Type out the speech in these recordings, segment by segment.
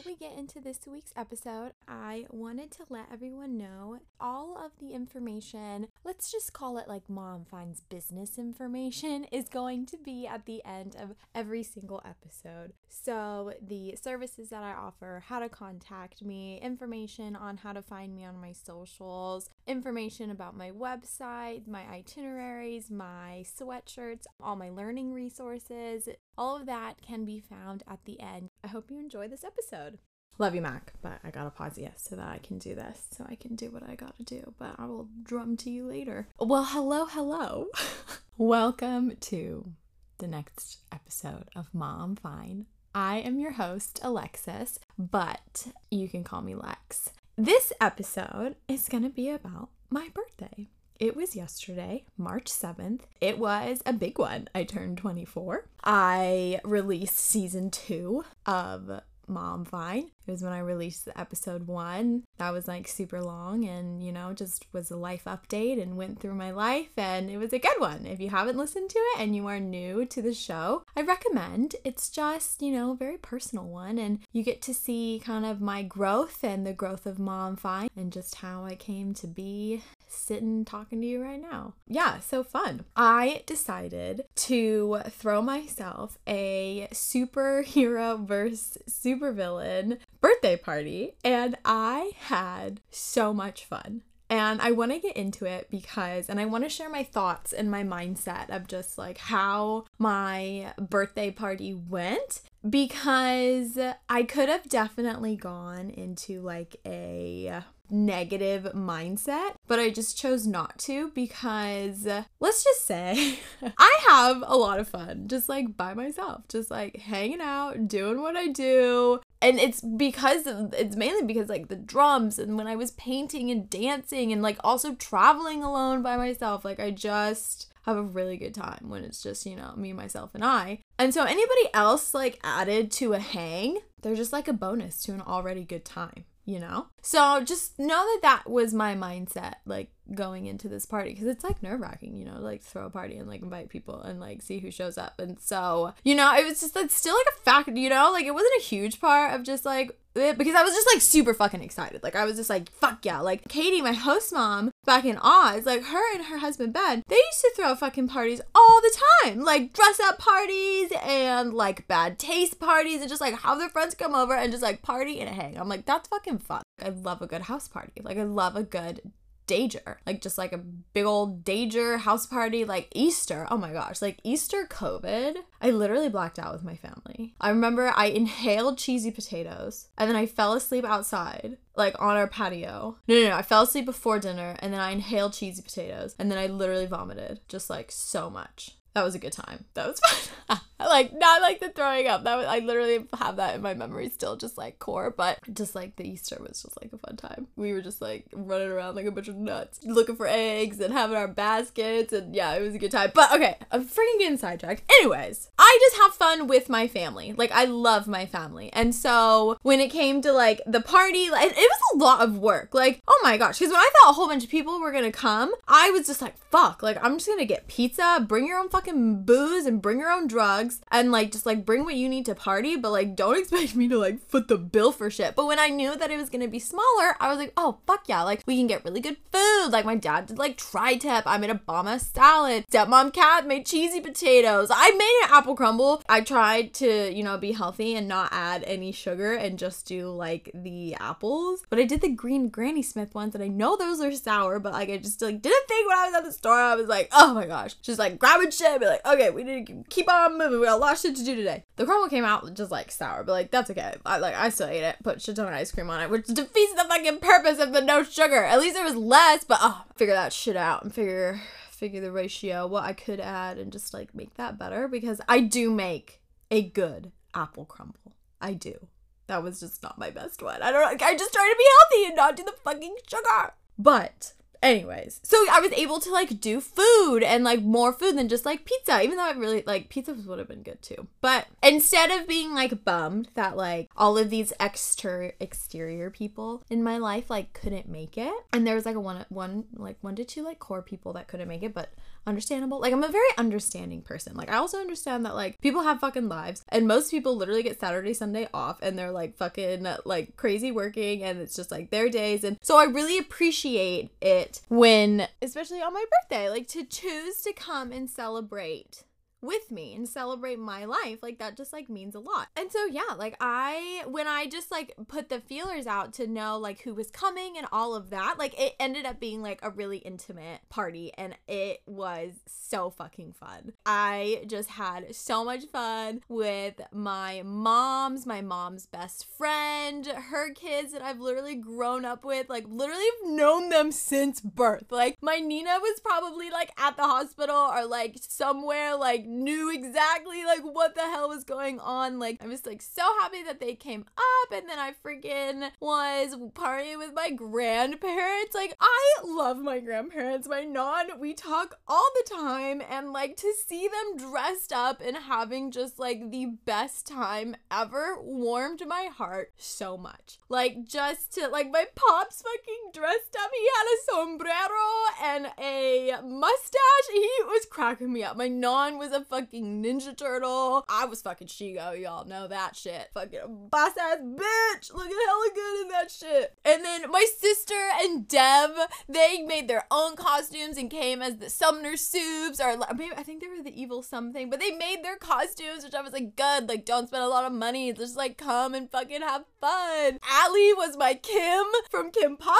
before we get into this week's episode, I wanted to let everyone know all of the information, let's just call it like Ma I'm Fine's business information, is going to be at the end of every single episode. So, the services that I offer, how to contact me, information on how to find me on my socials, information about my website, my itineraries, my sweatshirts, all my learning resources, all of that can be found at the end. I hope you enjoy this episode. Love you, Mac, but I gotta pause yes so that I can do this, so I can do what I gotta do. But I will drum to you later. Well, hello, hello. Welcome to the next episode of Ma I'm Fine. I am your host, Alexis, but you can call me Lex. This episode is gonna be about my birthday. It was yesterday, March 7th. It was a big one. I turned 24. I released season two of Ma I'm Fine. It was when I released episode one. That was like super long and, you know, just was a life update and went through my life. And it was a good one. If you haven't listened to it and you are new to the show, I recommend. It's just, you know, a very personal one. And you get to see kind of my growth and the growth of Ma I'm Fine and just how I came to be sitting talking to you right now. Yeah, so fun. I decided to throw myself a superhero versus supervillain birthday party, and I had so much fun. And I want to get into it because, and I want to share my thoughts and my mindset of just like how my birthday party went because I could have definitely gone into like a negative mindset, but I just chose not to because let's just say I have a lot of fun just like by myself, just like hanging out, doing what I do. And it's because of, it's mainly because like the drums and when I was painting and dancing and like also traveling alone by myself, like I just have a really good time when it's just, you know, me, myself, and I. And so anybody else like added to a hang, they're just like a bonus to an already good time you know? So just know that that was my mindset, like going into this party, because it's like nerve wracking, you know, like throw a party and like invite people and like see who shows up. And so, you know, it was just, it's still like a fact, you know, like it wasn't a huge part of just like, it, because I was just like super fucking excited. Like I was just like, fuck yeah. Like Katie, my host mom back in Oz, like her and her husband Ben, they used to throw fucking parties all the time. Like dress up parties and like bad taste parties and just like have their friends come over and just like party and hang. I'm like, that's fucking fun. I love a good house party. Like I love a good danger like just like a big old danger house party like easter. Oh my gosh like easter covid. I literally blacked out with my family. I remember i inhaled cheesy potatoes and then i fell asleep outside like on our patio. No no no i fell asleep before dinner and then i inhaled cheesy potatoes and then i literally vomited just like so much that was a good time. That was fun. like not like the throwing up. That was I literally have that in my memory still, just like core. But just like the Easter was just like a fun time. We were just like running around like a bunch of nuts, looking for eggs and having our baskets, and yeah, it was a good time. But okay, I'm freaking getting sidetracked. Anyways, I just have fun with my family. Like I love my family, and so when it came to like the party, it was a lot of work. Like oh my gosh, because when I thought a whole bunch of people were gonna come, I was just like fuck. Like I'm just gonna get pizza, bring your own fucking booze, and bring your own drugs and like just like bring what you need to party, but like don't expect me to like foot the bill for shit. But when I knew that it was gonna be smaller, I was like, oh fuck yeah, like we can get really good food. Like my dad did like tri tip, I made a bomba salad. Stepmom cat made cheesy potatoes. I made an apple crumble. I tried to, you know, be healthy and not add any sugar and just do like the apples. But I did the green Granny Smith ones and I know those are sour, but like I just like didn't think when I was at the store, I was like, oh my gosh. Just like grabbing shit, be like, okay, we need to keep on moving. We got a lot of shit to do today. The crumble came out just like sour, but like that's okay. I like I still ate it. Put shit ton of ice cream on it, which defeats the fucking purpose of the no sugar. At least there was less, but oh, figure that shit out and figure figure the ratio, what I could add, and just like make that better because I do make a good apple crumble. I do. That was just not my best one. I don't know. I just try to be healthy and not do the fucking sugar. But anyways so i was able to like do food and like more food than just like pizza even though i really like pizza would have been good too. But instead of being like bummed that like all of these exterior exterior people in my life like couldn't make it and there was like a one one like one to two like core people that couldn't make it but understandable. Like I'm a very understanding person. Like I also understand that like people have fucking lives and most people literally get Saturday, Sunday off and they're like fucking like crazy working and it's just like their days and so I really appreciate it when especially on my birthday like to choose to come and celebrate with me and celebrate my life like that just like means a lot. And so yeah like i when i just like put the feelers out to know like who was coming and all of that like it ended up being like a really intimate party and it was so fucking fun. I just had so much fun with my mom's my mom's best friend her kids that i've literally grown up with like literally known them since birth. Like my nina was probably like at the hospital or like somewhere like knew exactly like what the hell was going on. Like I'm just like so happy that they came up and then I freaking was partying with my grandparents. Like I love my grandparents. My non, we talk all the time and like to see them dressed up and having just like the best time ever warmed my heart so much. Like just to like my pops fucking dressed up. He had a sombrero and a mustache. He was cracking me up. My non was a fucking Ninja Turtle. I was fucking Shego, y'all know that shit. Fucking boss ass bitch. Looking hella good in that shit. And then my sister and Dev, they made their own costumes and came as the Sumner Soups, or maybe I think they were the evil something, but they made their costumes, which I was like, good. Like, don't spend a lot of money. Just like come and fucking have fun. Allie was my Kim from Kim Possible,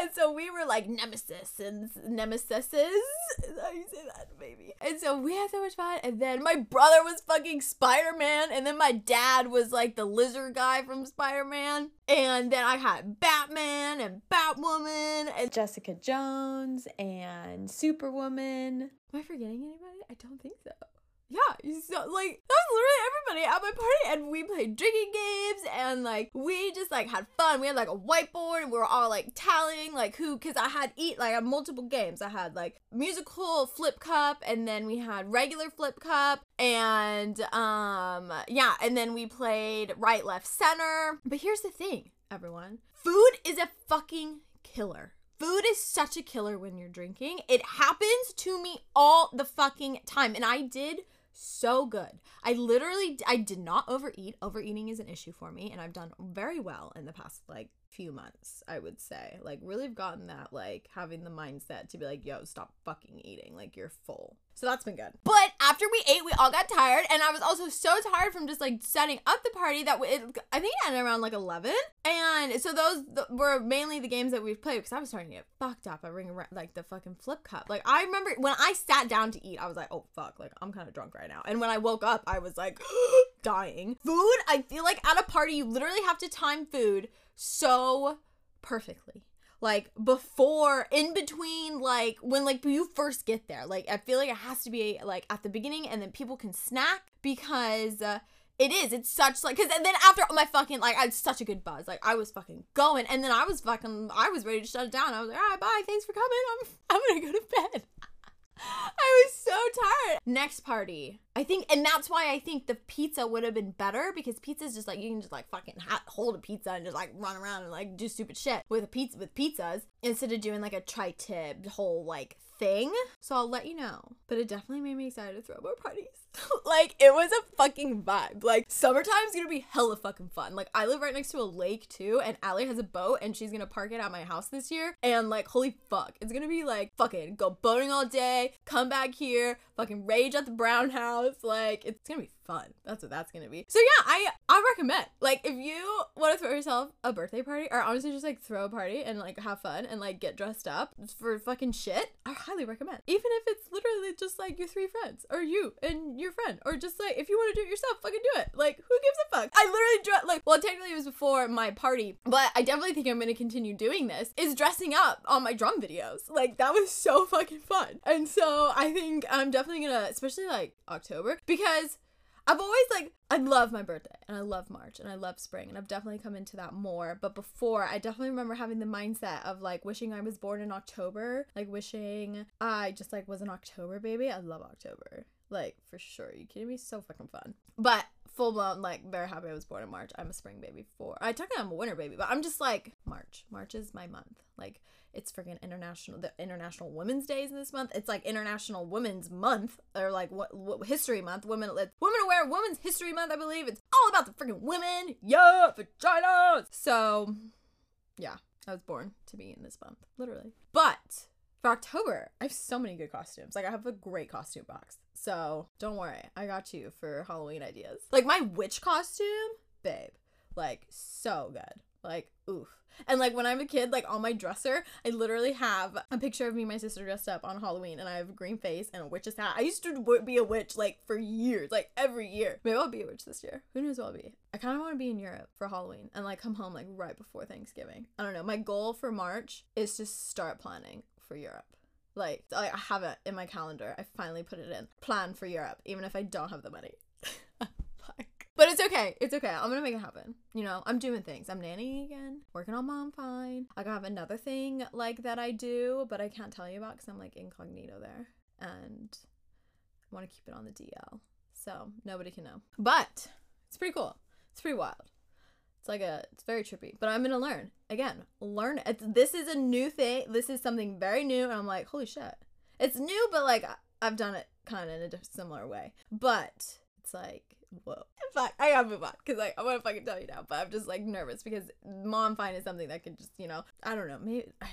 and so we were like nemesis and nemesis. How you say that, baby? And so we had so much And then my brother was fucking Spider Man, and then my dad was like the lizard guy from Spider Man. And then I had Batman and Batwoman and Jessica Jones and Superwoman. Am I forgetting anybody? I don't think so yeah, so like that was literally everybody at my party, and we played drinking games, and like we just like had fun. We had like a whiteboard, and we were all like tallying like who, because I had eat like I had multiple games. I had like musical flip cup, and then we had regular flip cup, and um yeah, and then we played right, left, center. But here's the thing, everyone, food is a fucking killer. Food is such a killer when you're drinking. It happens to me all the fucking time. And I did so good. I literally I did not overeat. Overeating is an issue for me and I've done very well in the past like few months, I would say. Like really have gotten that like having the mindset to be like, "Yo, stop fucking eating. Like you're full." So that's been good. But after we ate, we all got tired, and I was also so tired from just like setting up the party that it, I think it ended around like eleven. And so those th- were mainly the games that we've played because I was starting to get fucked up at ring like the fucking flip cup. Like I remember when I sat down to eat, I was like, oh fuck, like I'm kind of drunk right now. And when I woke up, I was like dying. Food, I feel like at a party you literally have to time food so perfectly like before in between like when like you first get there like i feel like it has to be like at the beginning and then people can snack because uh, it is it's such like because and then after my fucking like i had such a good buzz like i was fucking going and then i was fucking i was ready to shut it down i was like all right bye thanks for coming i'm i'm gonna go to bed I was so tired. Next party. I think, and that's why I think the pizza would have been better because pizza's just like you can just like fucking hold a pizza and just like run around and like do stupid shit with a pizza with pizzas instead of doing like a tri-tip whole like thing. So I'll let you know. But it definitely made me excited to throw more parties. like it was a fucking vibe. Like summertime's gonna be hella fucking fun. Like I live right next to a lake too, and Allie has a boat and she's gonna park it at my house this year. And like holy fuck, it's gonna be like fucking go boating all day, come back here, fucking rage at the brown house. Like it's gonna be fun. That's what that's gonna be. So yeah, I I recommend. Like if you want to throw yourself a birthday party or honestly just like throw a party and like have fun and like get dressed up for fucking shit, I highly recommend. Even if it's literally just like your three friends or you and your friend or just like if you want to do it yourself, fucking do it. Like who gives a fuck? I literally dressed like well technically it was before my party, but I definitely think I'm gonna continue doing this. Is dressing up on my drum videos. Like that was so fucking fun. And so I think I'm definitely gonna especially like October because I've always like I love my birthday and I love March and I love spring and I've definitely come into that more. But before, I definitely remember having the mindset of like wishing I was born in October, like wishing I just like was an October baby. I love October. Like for sure. Are you kidding me? So fucking fun. But full blown like very happy I was born in March. I'm a spring baby for I technically I'm a winter baby, but I'm just like March. March is my month. Like it's freaking international the international women's days in this month. It's like international women's month or like what, what history month. Women women aware women's history month i believe. It's all about the freaking women. Yeah vaginas. So yeah i was born to be in this month literally. But for october i have so many good costumes. Like i have a great costume box so don't worry i got you for halloween ideas like my witch costume babe like so good like oof and like when I'm a kid, like on my dresser, I literally have a picture of me and my sister dressed up on Halloween, and I have a green face and a witch's hat. I used to be a witch like for years, like every year. Maybe I'll be a witch this year. Who knows what I'll be? I kind of want to be in Europe for Halloween and like come home like right before Thanksgiving. I don't know. My goal for March is to start planning for Europe. Like, I have it in my calendar. I finally put it in. Plan for Europe, even if I don't have the money. But it's okay. It's okay. I'm gonna make it happen. You know, I'm doing things. I'm nannying again, working on ma i'm fine. I have another thing like that I do, but I can't tell you about because I'm like incognito there, and I want to keep it on the DL, so nobody can know. But it's pretty cool. It's pretty wild. It's like a, it's very trippy. But I'm gonna learn again. Learn. It's, this is a new thing. This is something very new, and I'm like, holy shit. It's new, but like I've done it kind of in a similar way. But it's like whoa. Fuck, I gotta move on because like I want to fucking tell you now, but I'm just like nervous because ma i'm fine is something that could just you know I don't know maybe I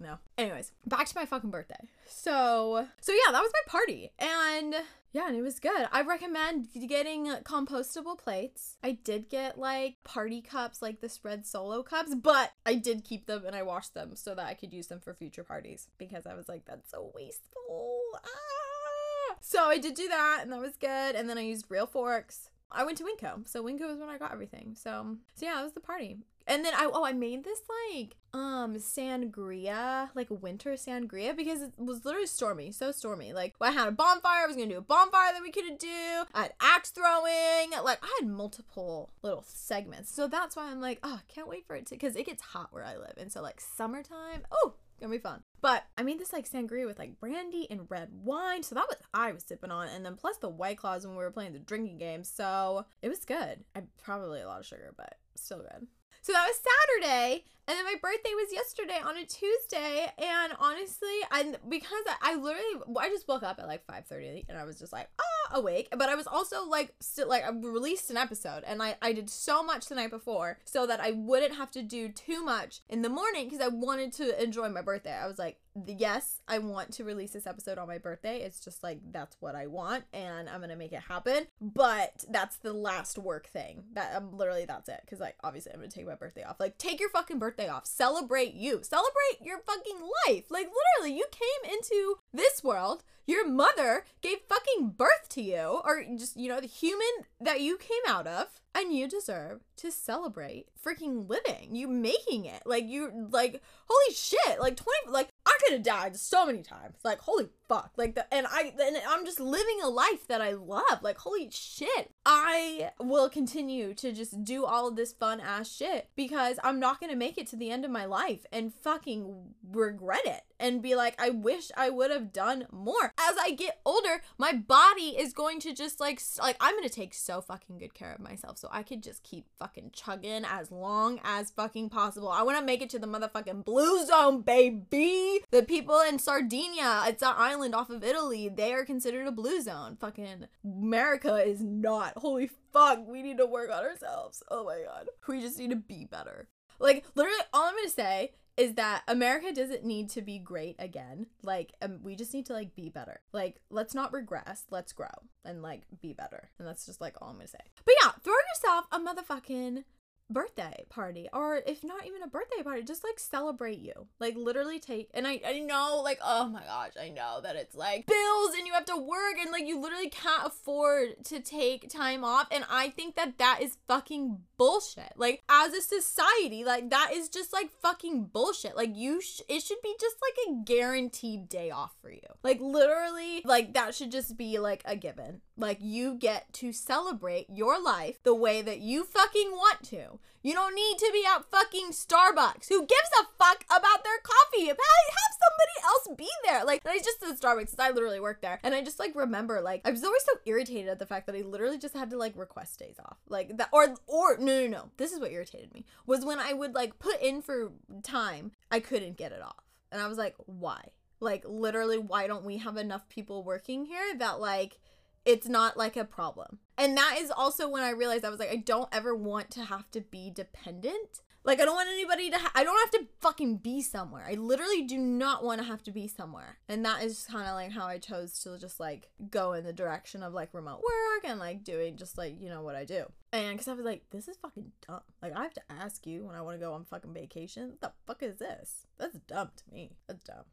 no. Anyways, back to my fucking birthday. So so yeah, that was my party and yeah, and it was good. I recommend getting compostable plates. I did get like party cups, like the spread solo cups, but I did keep them and I washed them so that I could use them for future parties because I was like, that's so wasteful. Ah! So I did do that, and that was good. And then I used real forks. I went to Winco, so Winco is when I got everything. So, so yeah, it was the party. And then I oh I made this like um sangria like winter sangria because it was literally stormy so stormy like I had a bonfire I was gonna do a bonfire that we couldn't do I had axe throwing like I had multiple little segments so that's why I'm like oh can't wait for it to because it gets hot where I live and so like summertime oh gonna be fun. But I made this like sangria with like brandy and red wine. So that was I was sipping on. And then plus the white claws when we were playing the drinking game. So it was good. I probably a lot of sugar, but still good. So that was Saturday, and then my birthday was yesterday on a Tuesday. And honestly, I because I, I literally I just woke up at like five thirty, and I was just like ah awake. But I was also like still like I released an episode, and I I did so much the night before so that I wouldn't have to do too much in the morning because I wanted to enjoy my birthday. I was like yes, I want to release this episode on my birthday. It's just like that's what I want and I'm going to make it happen. But that's the last work thing. That um, literally that's it cuz like obviously I'm going to take my birthday off. Like take your fucking birthday off. Celebrate you. Celebrate your fucking life. Like literally you came into this world. Your mother gave fucking birth to you or just you know the human that you came out of and you deserve to celebrate freaking living you making it like you like holy shit like 20 like could have died so many times. Like holy fuck. Like the and i and i'm just living a life that i love. Like holy shit. I will continue to just do all of this fun ass shit because i'm not gonna make it to the end of my life and fucking regret it and be like i wish i would have done more as i get older my body is going to just like like i'm gonna take so fucking good care of myself so I could just keep fucking chugging as long as fucking possible. I want to make it to the motherfucking blue zone, baby. The people in Sardinia, it's an island off of Italy, they are considered a blue zone. Fucking America is not. Holy fuck, we need to work on ourselves. Oh my god. We just need to be better. Like, literally, all I'm gonna say is that America doesn't need to be great again. Like, um, we just need to like be better. Like, let's not regress. Let's grow and like be better. And that's just like all I'm gonna say. But yeah, throw yourself a motherfucking birthday party or if not even a birthday party just like celebrate you. Like literally take and I, I know like oh my gosh i know that it's like bills and you have to work and like you literally can't afford to take time off and i think that that is fucking bullshit. Like as a society like that is just like fucking bullshit. Like you sh- it should be just like a guaranteed day off for you. Like literally like that should just be like a given like you get to celebrate your life the way that you fucking want to you don't need to be at fucking Starbucks. Who gives a fuck about their coffee? Have somebody else be there. Like, I just said Starbucks because I literally worked there. And I just like remember like I was always so irritated at the fact that I literally just had to like request days off. Like that or or no no no. This is what irritated me. Was when I would like put in for time, I couldn't get it off. And I was like, why? Like literally why don't we have enough people working here that like it's not like a problem. And that is also when I realized I was like, I don't ever want to have to be dependent. Like, I don't want anybody to, ha- I don't have to fucking be somewhere. I literally do not want to have to be somewhere. And that is kind of like how I chose to just like go in the direction of like remote work and like doing just like, you know, what I do. And because I was like, this is fucking dumb. Like, I have to ask you when I want to go on fucking vacation. What the fuck is this? That's dumb to me. That's dumb.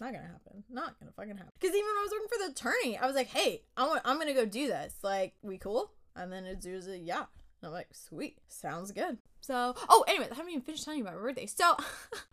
Not gonna happen. Not gonna fucking happen. Because even when I was working for the attorney, I was like, hey, I want, I'm gonna go do this. Like, we cool? And then it's usually, yeah. And I'm like, sweet. Sounds good. So, oh, anyway, I haven't even finished telling you about my birthday. So, I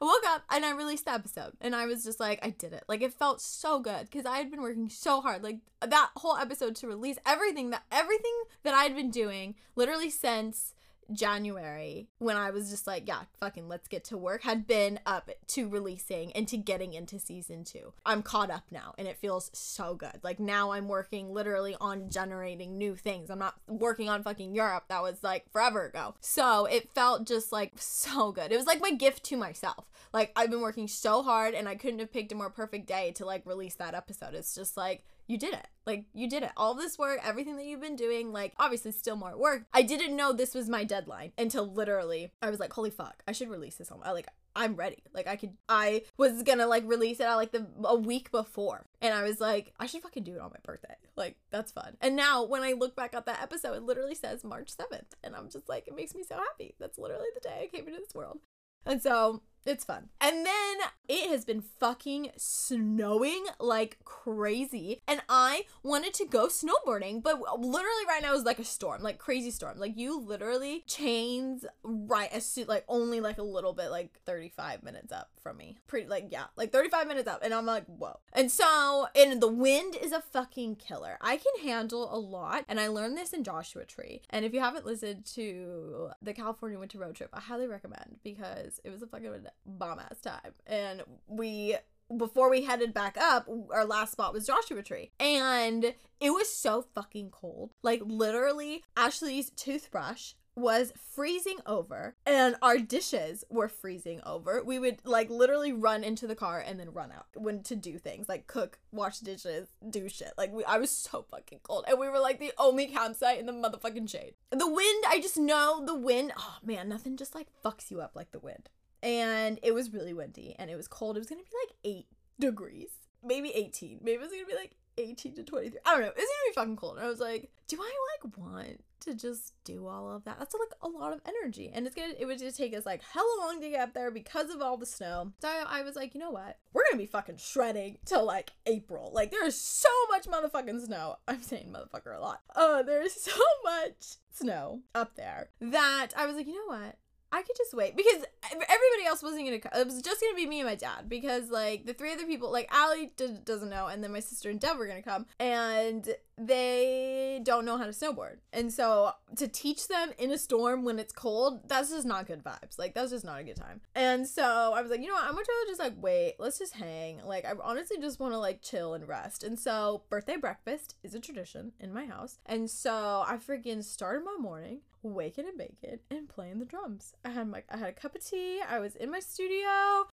woke up and I released the episode, and I was just like, I did it. Like, it felt so good because I had been working so hard. Like, that whole episode to release everything that everything that I had been doing literally since January when I was just like, yeah, fucking let's get to work, had been up to releasing and to getting into season two. I'm caught up now and it feels so good. Like now I'm working literally on generating new things. I'm not working on fucking Europe. That was like forever ago. So it felt just like so good. It was like my gift to myself. Like I've been working so hard and I couldn't have picked a more perfect day to like release that episode. It's just like, you did it. Like you did it. All this work, everything that you've been doing, like obviously still more work. I didn't know this was my deadline until literally I was like, holy fuck, I should release this home. I like I'm ready. Like I could I was gonna like release it at like the a week before. And I was like, I should fucking do it on my birthday. Like that's fun. And now when I look back at that episode, it literally says March 7th. And I'm just like, it makes me so happy. That's literally the day I came into this world. And so it's fun. And then it has been fucking snowing like crazy. And I wanted to go snowboarding, but literally right now is like a storm, like crazy storm. Like you literally chains right as soon, like only like a little bit, like 35 minutes up from me. Pretty like, yeah, like 35 minutes up. And I'm like, whoa. And so, and the wind is a fucking killer. I can handle a lot. And I learned this in Joshua Tree. And if you haven't listened to the California Winter Road Trip, I highly recommend because it was a fucking bomb ass time. And we before we headed back up, our last spot was Joshua Tree. And it was so fucking cold. Like literally Ashley's toothbrush was freezing over and our dishes were freezing over. We would like literally run into the car and then run out when to do things like cook, wash dishes, do shit. Like we I was so fucking cold. And we were like the only campsite in the motherfucking shade. The wind, I just know the wind, oh man, nothing just like fucks you up like the wind and it was really windy and it was cold. It was gonna be like eight degrees, maybe 18. Maybe it was gonna be like 18 to 23. I don't know. It's gonna be fucking cold. And I was like, do I like want to just do all of that? That's like a lot of energy. And it's gonna it would just take us like hella long to get up there because of all the snow. So I, I was like, you know what? We're gonna be fucking shredding till like April. Like there is so much motherfucking snow. I'm saying motherfucker a lot. Oh, uh, there's so much snow up there that I was like, you know what? I could just wait because everybody else wasn't gonna come. It was just gonna be me and my dad because like the three other people, like Allie d- doesn't know, and then my sister and Dev were gonna come, and they don't know how to snowboard, and so to teach them in a storm when it's cold, that's just not good vibes. Like that's just not a good time. And so I was like, you know what, I'm gonna try to just like wait, let's just hang. Like I honestly just want to like chill and rest. And so birthday breakfast is a tradition in my house, and so I freaking started my morning waking and baking and playing the drums. I had my I had a cup of tea. I was in my studio.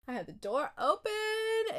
I had the door open.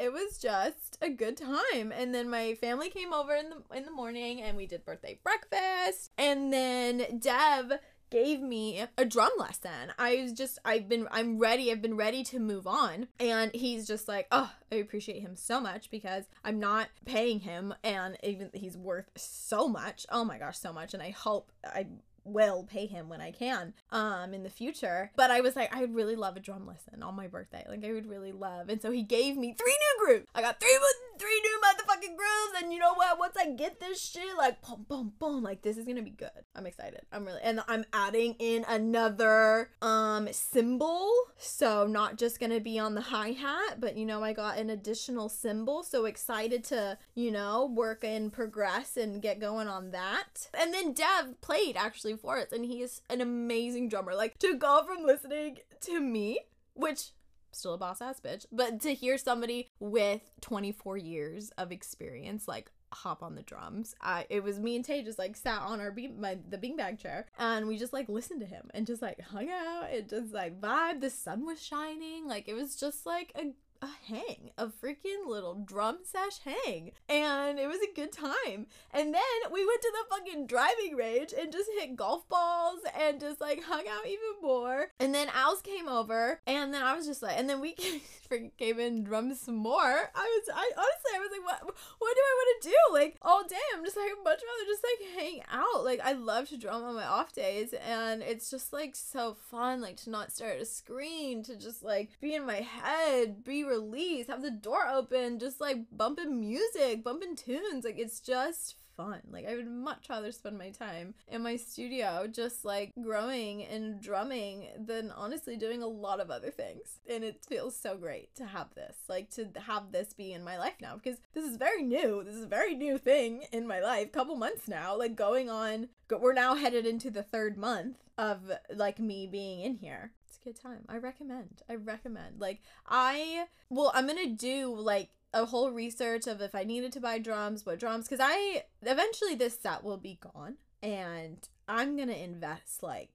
It was just a good time. And then my family came over in the in the morning and we did birthday breakfast. And then Dev gave me a drum lesson. I was just I've been I'm ready. I've been ready to move on. And he's just like, "Oh, I appreciate him so much because I'm not paying him and even he's worth so much. Oh my gosh, so much. And I hope I will pay him when I can um in the future. But I was like, I would really love a drum lesson on my birthday. Like I would really love. And so he gave me three new groups. I got three three new motherfucking grooves. And you know what? Once I get this shit, like boom, boom, boom, like this is gonna be good. I'm excited. I'm really and I'm adding in another um cymbal. So not just gonna be on the hi-hat, but you know, I got an additional cymbal. So excited to, you know, work and progress and get going on that. And then Dev played actually for us, and he is an amazing drummer. Like to go from listening to me, which still a boss ass bitch. But to hear somebody with 24 years of experience, like hop on the drums. I it was me and Tay just like sat on our bean my the beanbag chair and we just like listened to him and just like hung out and just like vibe. The sun was shining. Like it was just like a a hang, a freaking little drum sash hang. And it was a good time. And then we went to the fucking driving range and just hit golf balls and just like hung out even more. And then Al's came over and then I was just like, and then we freaking came in drums some more. I was, I honestly, I was like, what, what do I want to do? Like, all day, I'm just like, much rather just like hang out. Like, I love to drum on my off days and it's just like so fun, like to not stare at a screen, to just like be in my head, be release, have the door open, just like bumping music, bumping tunes. Like it's just fun. Like I would much rather spend my time in my studio just like growing and drumming than honestly doing a lot of other things. And it feels so great to have this. Like to have this be in my life now because this is very new. This is a very new thing in my life. Couple months now, like going on we're now headed into the third month of like me being in here good time. I recommend. I recommend. Like I well, I'm gonna do like a whole research of if I needed to buy drums, what drums, because I eventually this set will be gone, and I'm gonna invest like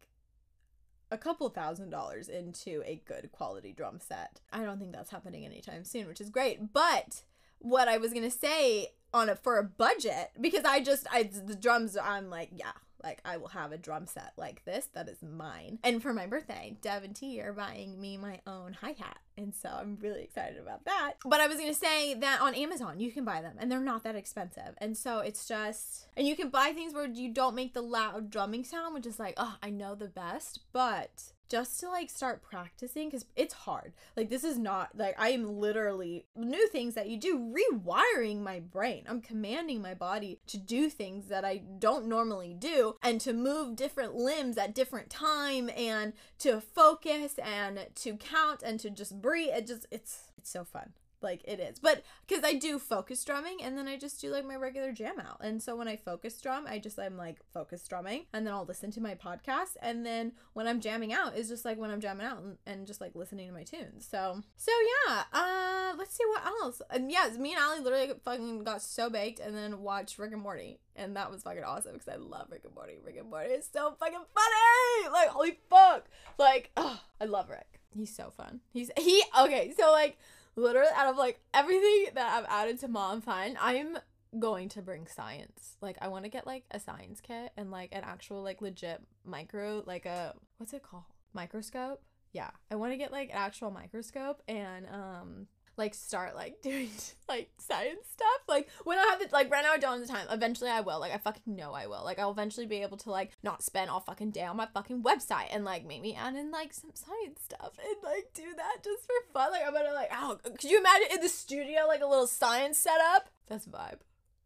a couple thousand dollars into a good quality drum set. I don't think that's happening anytime soon, which is great. But what I was gonna say on a for a budget because I just I the drums I'm like yeah like I will have a drum set like this that is mine. And for my birthday, Dev and T are buying me my own hi hat, and so I'm really excited about that. But I was gonna say that on Amazon you can buy them, and they're not that expensive, and so it's just and you can buy things where you don't make the loud drumming sound, which is like oh I know the best, but just to like start practicing because it's hard. Like, this is not like I am literally new things that you do, rewiring my brain. I'm commanding my body to do things that I don't normally do and to move different limbs at different time and to focus and to count and to just breathe. It just, it's, it's so fun like it is. But because i do focus drumming and then i just do like my regular jam out. And so when i focus drum i just i'm like focus drumming and then i'll listen to my podcast and then when i'm jamming out is just like when i'm jamming out and, and just like listening to my tunes. So so yeah uh let's see what else. And yeah me and ali literally fucking got so baked and then watched rick and morty and that was fucking awesome because i love rick and morty. Rick and morty is so fucking funny! Like holy fuck! Like oh i love rick. He's so fun. He's he okay so like literally out of like everything that I've added to Mom Fun, I'm going to bring science. Like I want to get like a science kit and like an actual like legit micro like a what's it called? Microscope? Yeah. I want to get like an actual microscope and um like start like doing like science stuff. Like when I have the like right now I don't have the time. Eventually I will. Like I fucking know I will. Like I'll eventually be able to like not spend all fucking day on my fucking website and like maybe add in like some science stuff and like do that just for fun. Like I'm gonna like oh could you imagine in the studio like a little science setup? That's a vibe.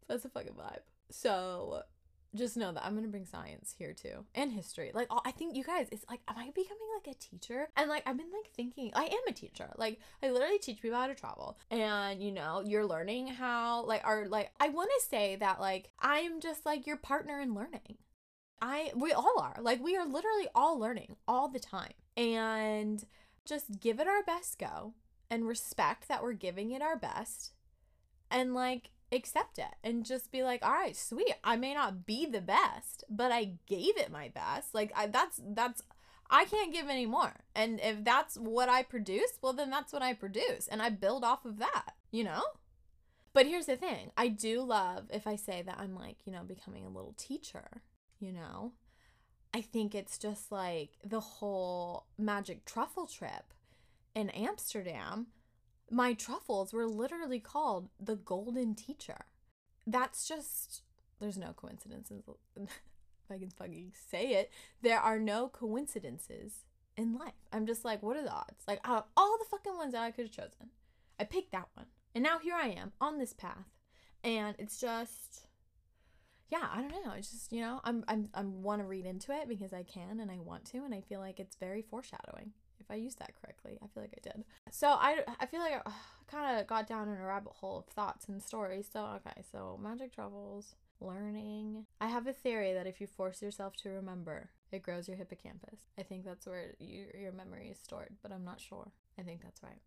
That's a fucking vibe. So just know that I'm gonna bring science here too and history. Like I think you guys, it's like, am I becoming like a teacher? And like I've been like thinking, I am a teacher. Like I literally teach people how to travel, and you know, you're learning how like are like I want to say that like I'm just like your partner in learning. I we all are like we are literally all learning all the time, and just give it our best go and respect that we're giving it our best, and like accept it and just be like all right sweet. I may not be the best but i gave it my best. Like I, that's that's i can't give any more. And if that's what i produce well then that's what i produce and i build off of that you know? But here's the thing. I do love if i say that i'm like you know becoming a little teacher you know? I think it's just like the whole magic truffle trip in amsterdam my truffles were literally called the golden teacher. That's just there's no coincidences. if I can fucking say it, there are no coincidences in life. I'm just like, what are the odds? Like out of all the fucking ones that I could have chosen, I picked that one. And now here I am on this path. And it's just yeah, I don't know. It's just, you know, I'm I'm I want to read into it because I can and I want to and I feel like it's very foreshadowing if I used that correctly. I feel like I did. So I, I feel like I kind of got down in a rabbit hole of thoughts and stories. So, okay, so magic travels, learning. I have a theory that if you force yourself to remember, it grows your hippocampus. I think that's where you, your memory is stored, but I'm not sure. I think that's right.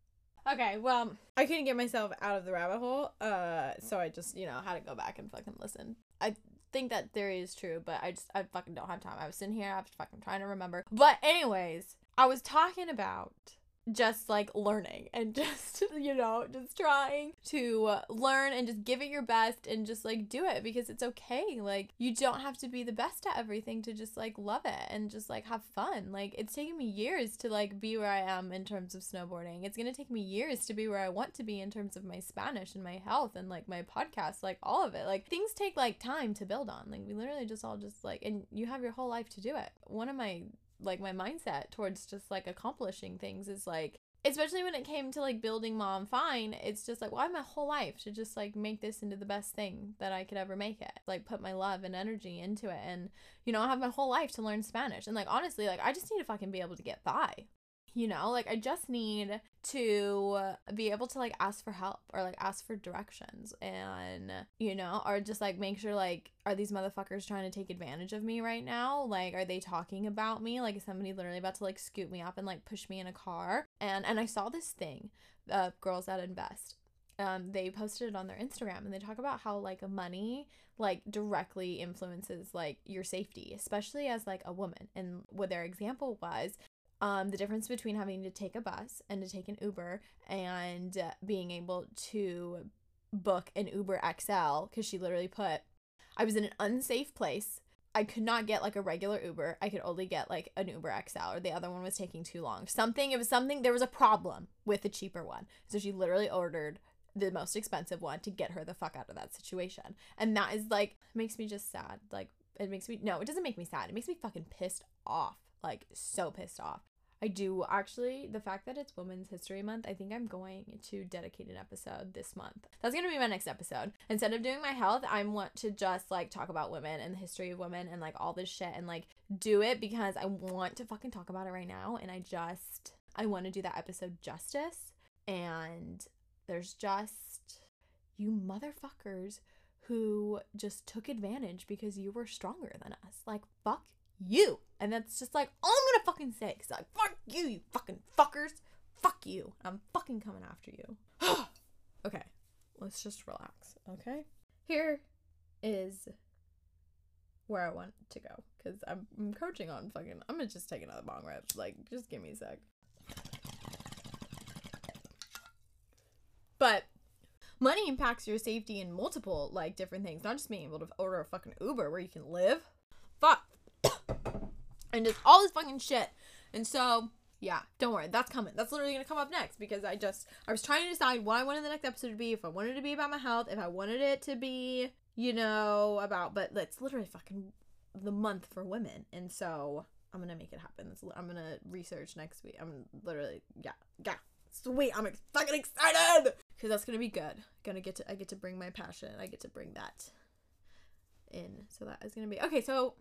Okay, well, I couldn't get myself out of the rabbit hole, uh, so I just, you know, had to go back and fucking listen. I think that theory is true, but I just, I fucking don't have time. I was sitting here, I was fucking trying to remember. But, anyways, I was talking about just like learning and just you know just trying to learn and just give it your best and just like do it because it's okay. Like you don't have to be the best at everything to just like love it and just like have fun. Like it's taken me years to like be where I am in terms of snowboarding. It's to take me years to be where I want to be in terms of my Spanish and my health and like my podcast like all of it. Like things take like time to build on. Like we literally just all just like and you have your whole life to do it. One of my like my mindset towards just like accomplishing things is like especially when it came to like building ma i'm fine it's just like have my whole life to just like make this into the best thing that i could ever make it? Like put my love and energy into it and you know i have my whole life to learn spanish. And like honestly like i just need to fucking be able to get by you know like i just need to be able to like ask for help or like ask for directions and you know or just like make sure like are these motherfuckers trying to take advantage of me right now? Like are they talking about me? Like is somebody literally about to like scoop me up and like push me in a car? And and i saw this thing uh girls that invest. Um, they posted it on their Instagram and they talk about how like money like directly influences like your safety, especially as like a woman. And what their example was um, the difference between having to take a bus and to take an Uber and uh, being able to book an Uber XL because she literally put, I was in an unsafe place. I could not get like a regular Uber. I could only get like an Uber XL or the other one was taking too long. Something, it was something, there was a problem with the cheaper one. So she literally ordered the most expensive one to get her the fuck out of that situation. And that is like, makes me just sad. Like, it makes me, no, it doesn't make me sad. It makes me fucking pissed off like so pissed off. I do actually, the fact that it's Women's History Month, I think I'm going to dedicate an episode this month. That's going to be my next episode. Instead of doing my health, I want to just like talk about women and the history of women and like all this shit and like do it because I want to fucking talk about it right now. And I just, I want to do that episode justice. And there's just you motherfuckers who just took advantage because you were stronger than us. Like, fuck you. And that's just like all I'm gonna fucking say. Cause like fuck you, you fucking fuckers. Fuck you. I'm fucking coming after you. okay, let's just relax. Okay, here is where I want to go because I'm, I'm coaching on fucking. I'm gonna just take another bong rip. Like, just give me a sec. But money impacts your safety in multiple like different things, not just being able to order a fucking Uber where you can live. And just all this fucking shit. And so, yeah, don't worry, that's coming. That's literally gonna come up next because I just I was trying to decide what I wanted the next episode to be. If I wanted it to be about my health, if I wanted it to be, you know, about, but it's literally fucking the month for women, and so I'm gonna make it happen. I'm gonna research next week. I'm literally, yeah, yeah, sweet. I'm fucking excited because that's gonna be good. Gonna get to I get to bring my passion. I get to bring that in. So that is gonna be okay. So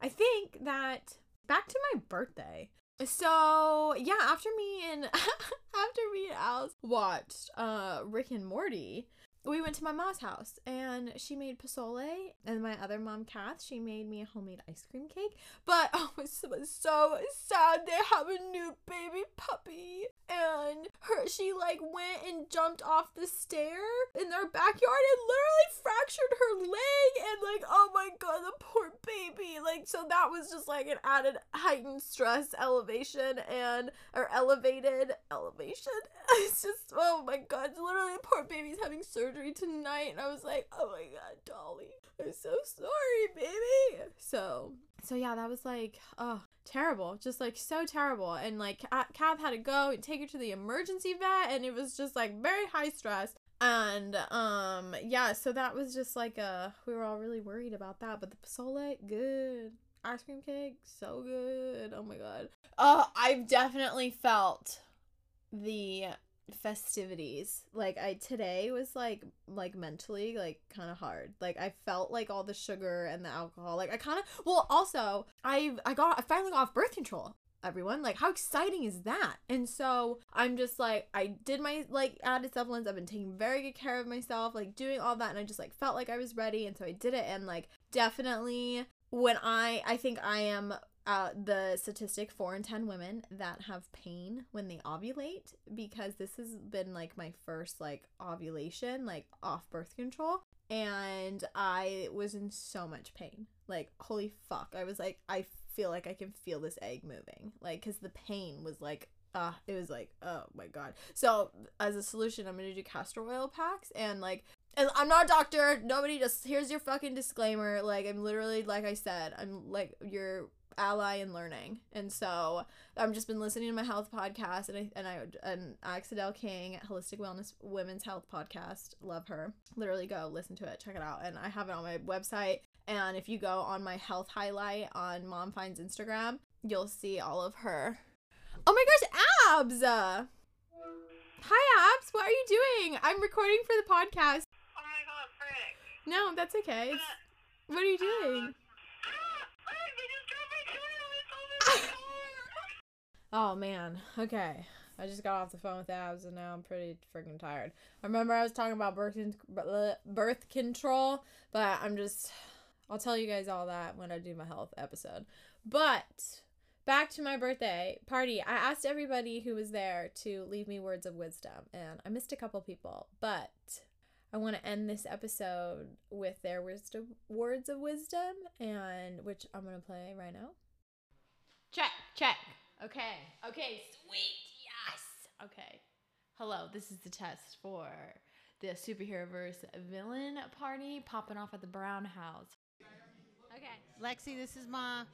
I think that back to my birthday. So yeah, after me and after me and Alice watched uh Rick and Morty, we went to my mom's house and she made pozole and my other mom Kath she made me a homemade ice cream cake. But it was so sad they have a new baby puppy. And her she like went and jumped off the stair in their backyard and literally fractured her leg and like oh my god the poor baby. Like so that was just like an added heightened stress elevation and or elevated elevation. It's just oh my god literally the poor baby's having surgery surgery tonight. And I was like, oh my God, Dolly, I'm so sorry, baby. So, so yeah, that was like, oh, terrible. Just like so terrible. And like, Kath had to go and take her to the emergency vet. And it was just like very high stress. And um yeah, so that was just like a we were all really worried about that. But the pozole, good. Ice cream cake, so good. Oh my god. Uh I've definitely felt the festivities. Like i today was like like mentally like kind of hard. Like i felt like all the sugar and the alcohol. Like i kind of well also i i got i finally got off birth control everyone. Like how exciting is that? And so i'm just like i did my like added supplements. I've been taking very good care of myself like doing all that and i just like felt like i was ready and so i did it. And like definitely when i i think i am uh, the statistic four in 10 women that have pain when they ovulate because this has been like my first like ovulation, like off birth control. And I was in so much pain. Like, holy fuck. I was like, I feel like I can feel this egg moving. Like, because the pain was like, uh, it was like, oh my God. So, as a solution, I'm going to do castor oil packs and like, and I'm not a doctor. Nobody just here's your fucking disclaimer. Like I'm literally like I said, I'm like your ally in learning. And so I've just been listening to my health podcast and I and I and Axadel King Holistic Wellness Women's Health Podcast. Love her. Literally go listen to it, check it out. And I have it on my website. And if you go on my health highlight on Ma I'm Fine's Instagram, you'll see all of her. Oh my gosh, abs! Hi abs, what are you doing? I'm recording for the podcast. Oh my god, frick. No, that's okay. It's, what are you doing? Ah, frick, they just dropped my toilet. It's over my car. Oh man. Okay. I just got off the phone with abs and now I'm pretty freaking tired. I remember I was talking about birth birth control, but I'm just I'll tell you guys all that when I do my health episode. But back to my birthday party. I asked everybody who was there to leave me words of wisdom and I missed a couple people, but I want to end this episode with their wisdom words of wisdom and which I'm going to play right now. Check, check. Okay. Okay, sweet. Yes. Okay. Hello, this is the test for the superhero verse villain party popping off at the Brown House. Okay. Lexi, this is Ma.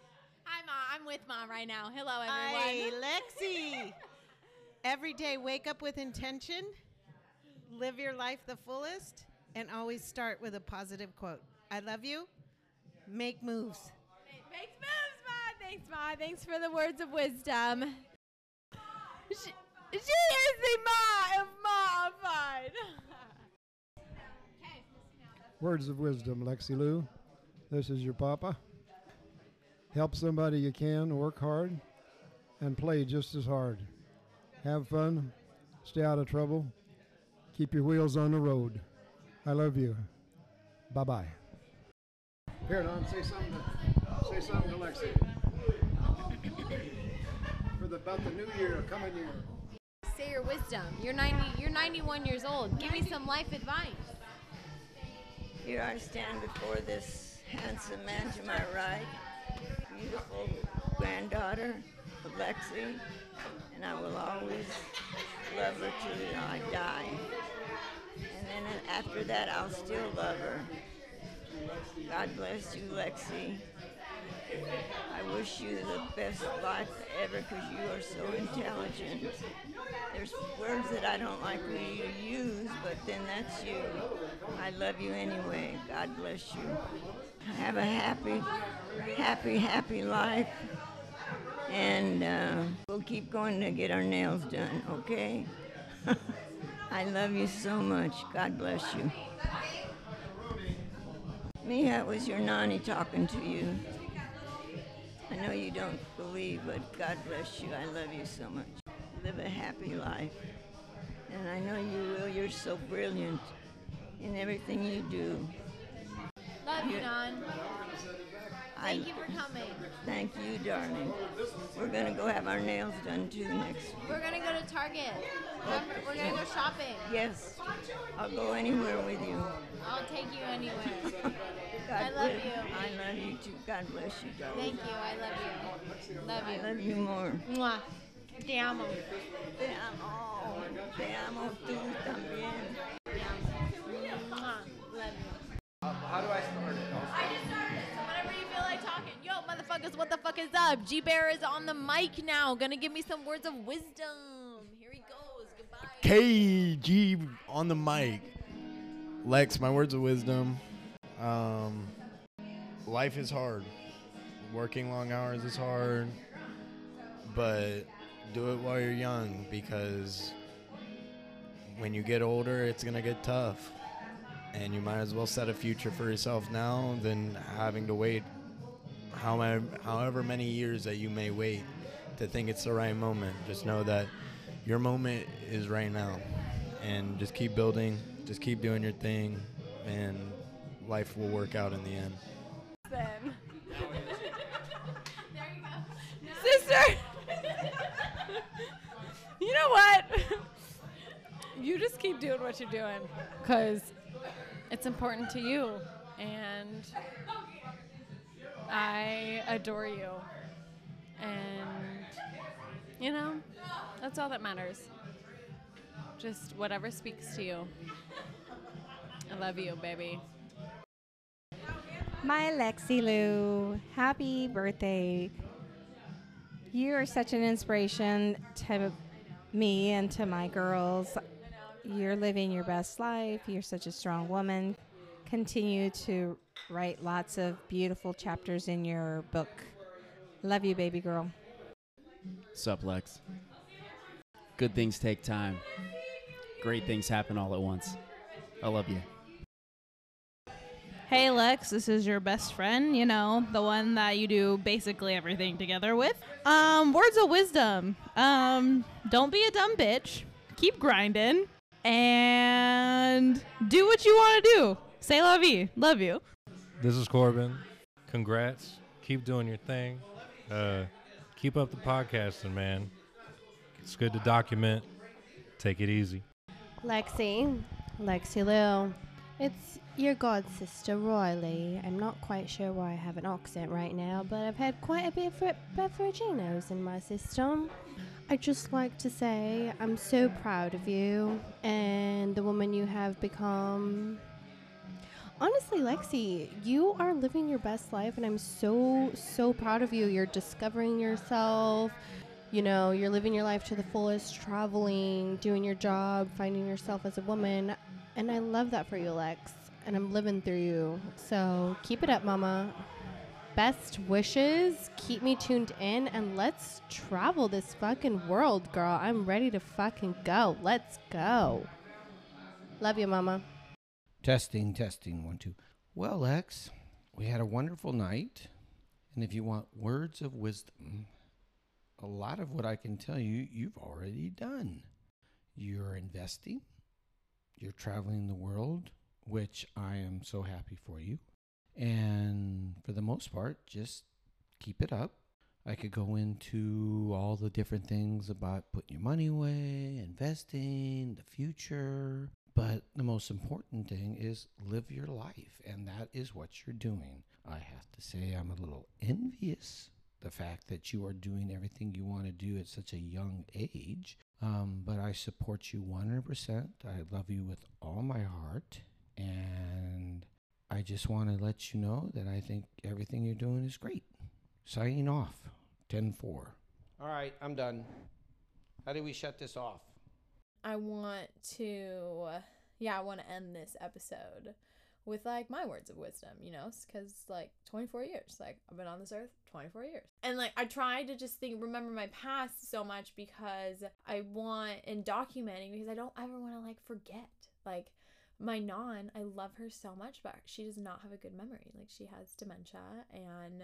Hi, Mom. I'm with Mom right now. Hello, everyone. Hi, everyone. Lexi. Every day, wake up with intention, live your life the fullest, and always start with a positive quote. I love you. Make moves. Thanks, moves, Ma. Thanks, Ma. Thanks for the words of wisdom. She, she is the Ma of Ma Fine. Words of wisdom, Lexi Lou. This is your papa. Help somebody you can, work hard, and play just as hard. Have fun, stay out of trouble, keep your wheels on the road. I love you. Bye bye. Here, Don, say something to, say something to Lexi. For the, about the new year, coming year. Say your wisdom. You're 90. You're 91 years old. Give me some life advice. Here I stand before this handsome man to my right, beautiful granddaughter of Lexi, and I will always love her till I die. And then after that, I'll still love her. God bless you, Lexi. I wish you the best life ever because you are so intelligent. There's words that I don't like for you use, but then that's you. I love you anyway. God bless you. Have a happy, happy, happy life. And uh, we'll keep going to get our nails done, okay? I love you so much. God bless you. Mia, it was your nanny talking to you. I know you don't believe, but God bless you. I love you so much. Live a happy life. And I know you will. You're so brilliant in everything you do. Love you, Don. I Thank you for coming. thank you, darling. We're gonna go have our nails done too next. Week. We're gonna go to Target. We're, we're gonna go shopping. Yes, I'll go anywhere with you. I'll take you anywhere. God I love you. I love you too. God bless you, darling. Thank you. I love you. Love you. I love you more. Mwah. Te amo. Te amo. Te amo tú también. Mwah. Love you. Um, how do I start it? I just started. So whenever you feel like talking. Yo, motherfuckers, what the fuck is up? G Bear is on the mic now. Gonna give me some words of wisdom. Here he goes. Goodbye. KG on the mic. Lex, my words of wisdom. Um, life is hard. Working long hours is hard, but do it while you're young because when you get older, it's gonna get tough, and you might as well set a future for yourself now than having to wait however however many years that you may wait to think it's the right moment. Just know that your moment is right now, and just keep building, just keep doing your thing, and life will work out in the end. There you go. No. Sister! you know what? you just keep doing what you're doing because it's important to you. And I adore you. And, you know, that's all that matters. Just whatever speaks to you. I love you, baby. My Lexi Lou, happy birthday. You are such an inspiration to me and to my girls. You're living your best life. You're such a strong woman. Continue to write lots of beautiful chapters in your book. Love you, baby girl. Sup, Lex? Good things take time. Great things happen all at once. I love you. Hey Lex, this is your best friend, you know, the one that you do basically everything together with. Um, words of wisdom. Um, don't be a dumb bitch. Keep grinding and do what you want to do. Say love you. Love you. This is Corbin. Congrats. Keep doing your thing. Uh, keep up the podcasting, man. It's good to document. Take it easy. Lexi, Lexi Lou. It's your god sister Riley. I'm not quite sure why I have an accent right now, but I've had quite a bit of Beveraginos in my system. I'd just like to say I'm so proud of you and the woman you have become. Honestly, Lexi, you are living your best life, and I'm so, so proud of you. You're discovering yourself. You know, you're living your life to the fullest, traveling, doing your job, finding yourself as a woman. And I love that for you, Lex. And I'm living through you. So keep it up, Mama. Best wishes. Keep me tuned in and let's travel this fucking world, girl. I'm ready to fucking go. Let's go. Love you, Mama. Testing, testing, one, two. Well, Lex, we had a wonderful night. And if you want words of wisdom, a lot of what I can tell you, you've already done. You're investing, you're traveling the world, which I am so happy for you. And for the most part, just keep it up. I could go into all the different things about putting your money away, investing, the future. But the most important thing is live your life, and that is what you're doing. I have to say, I'm a little envious the fact that you are doing everything you want to do at such a young age. Um, but I support you 100%. I love you with all my heart. And I just want to let you know that I think everything you're doing is great. Signing off 10 4. All right, I'm done. How do we shut this off? I want to, yeah, I want to end this episode with like my words of wisdom, you know, because like 24 years, like I've been on this earth 24 years. And like I try to just think, remember my past so much because I want in documenting because I don't ever want to like forget. Like my non, I love her so much, but she does not have a good memory. Like she has dementia and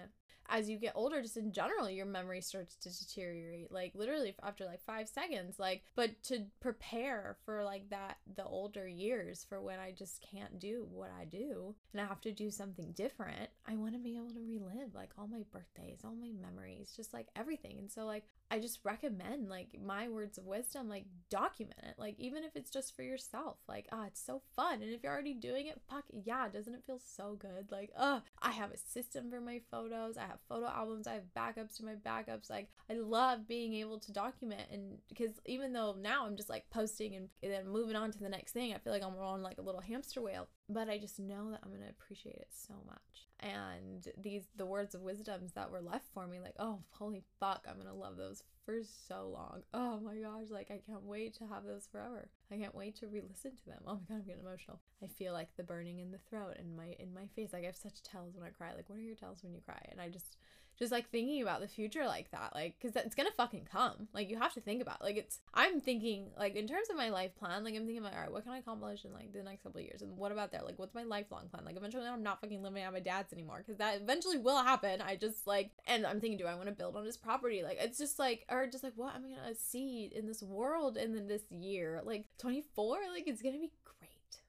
as you get older just in general your memory starts to deteriorate like literally after like 5 seconds like but to prepare for like that the older years for when I just can't do what I do and I have to do something different I want to be able to relive like all my birthdays all my memories just like everything and so like I just recommend like my words of wisdom like document it like even if it's just for yourself like ah it's so fun and if you're already doing it fuck yeah doesn't it feel so good? Like uh I have a system for my photos I have photo albums I have backups to my backups like I love being able to document and because even though now I'm just like posting and, and then moving on to the next thing I feel like I'm on like a little hamster wheel but I just know that I'm to appreciate it so much. And these the words of wisdoms that were left for me like, oh, holy fuck, I'm to love those for so long. Oh my gosh, like I can't wait to have those forever. I can't wait to re-listen to them. Oh my god, I'm getting emotional. I feel like the burning in the throat and my in my face. Like I have such tells when I cry. Like what are your tells when you cry? And I just just like thinking about the future like that like because it's gonna fucking come. Like you have to think about like it's i'm thinking like in terms of my life plan like i'm thinking about all right what can i accomplish in like the next couple of years? And what about there? Like what's my lifelong plan? Like eventually i'm not fucking living at my dad's anymore because that eventually will happen. I just like and i'm thinking do i want to build on his property? Like it's just like or just like what am i'm gonna see in this world in this year? Like 24 like it's gonna be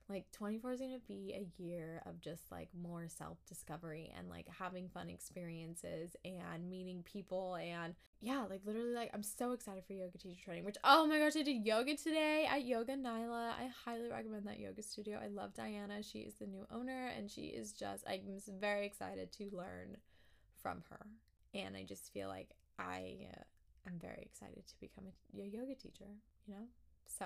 Like 24 is going to be a year of just like more self discovery and like having fun experiences and meeting people. And yeah, like literally, like I'm so excited for yoga teacher training, which oh my gosh, I did yoga today at Yoga Nyla. I highly recommend that yoga studio. I love Diana. She is the new owner and she is just, I'm very excited to learn from her. And I just feel like I uh, am very excited to become a yoga teacher, you know? So,